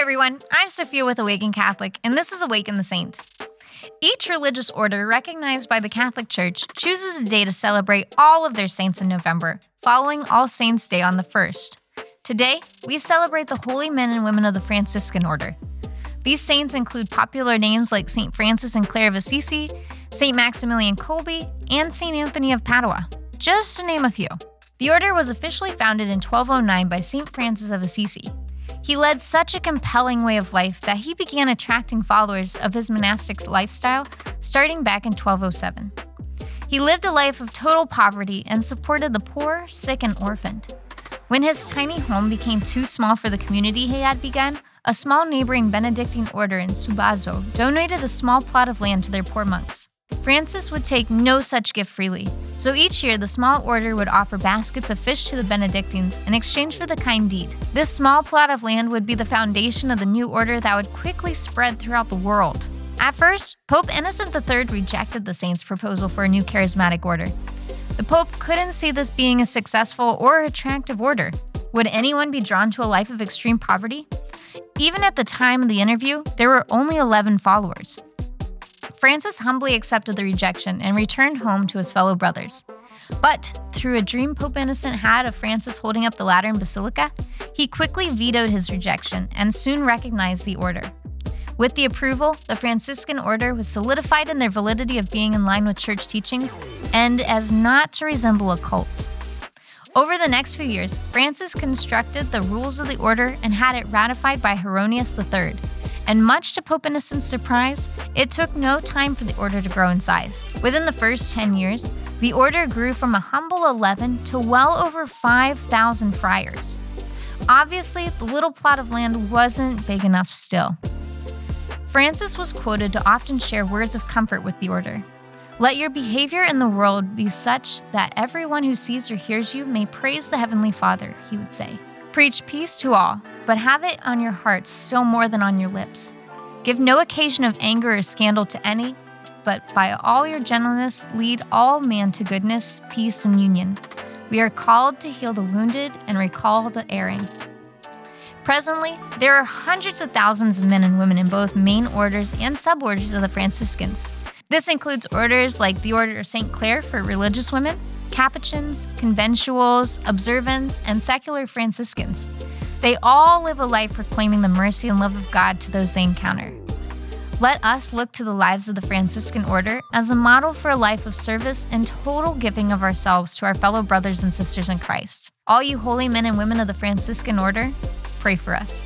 everyone, I'm Sophia with Awaken Catholic, and this is Awaken the Saint. Each religious order recognized by the Catholic Church chooses a day to celebrate all of their saints in November, following All Saints' Day on the 1st. Today, we celebrate the holy men and women of the Franciscan Order. These saints include popular names like St. Francis and Clare of Assisi, St. Maximilian Kolbe, and St. Anthony of Padua, just to name a few. The order was officially founded in 1209 by St. Francis of Assisi. He led such a compelling way of life that he began attracting followers of his monastic lifestyle starting back in 1207. He lived a life of total poverty and supported the poor, sick, and orphaned. When his tiny home became too small for the community he had begun, a small neighboring Benedictine order in Subasio donated a small plot of land to their poor monks. Francis would take no such gift freely, so each year the small order would offer baskets of fish to the Benedictines in exchange for the kind deed. This small plot of land would be the foundation of the new order that would quickly spread throughout the world. At first, Pope Innocent III rejected the saint's proposal for a new charismatic order. The Pope couldn't see this being a successful or attractive order. Would anyone be drawn to a life of extreme poverty? Even at the time of the interview, there were only 11 followers. Francis humbly accepted the rejection and returned home to his fellow brothers. But through a dream Pope Innocent had of Francis holding up the Lateran Basilica, he quickly vetoed his rejection and soon recognized the order. With the approval, the Franciscan order was solidified in their validity of being in line with church teachings and as not to resemble a cult. Over the next few years, Francis constructed the rules of the order and had it ratified by Honorius III, and much to Pope Innocent's surprise, it took no time for the order to grow in size. Within the first 10 years, the order grew from a humble 11 to well over 5,000 friars. Obviously, the little plot of land wasn't big enough still. Francis was quoted to often share words of comfort with the order. Let your behavior in the world be such that everyone who sees or hears you may praise the Heavenly Father, he would say. Preach peace to all, but have it on your hearts still more than on your lips. Give no occasion of anger or scandal to any, but by all your gentleness lead all man to goodness, peace, and union. We are called to heal the wounded and recall the erring. Presently, there are hundreds of thousands of men and women in both main orders and suborders of the Franciscans. This includes orders like the Order of St. Clare for religious women, Capuchins, Conventuals, Observants, and secular Franciscans. They all live a life proclaiming the mercy and love of God to those they encounter. Let us look to the lives of the Franciscan order as a model for a life of service and total giving of ourselves to our fellow brothers and sisters in Christ. All you holy men and women of the Franciscan order, pray for us.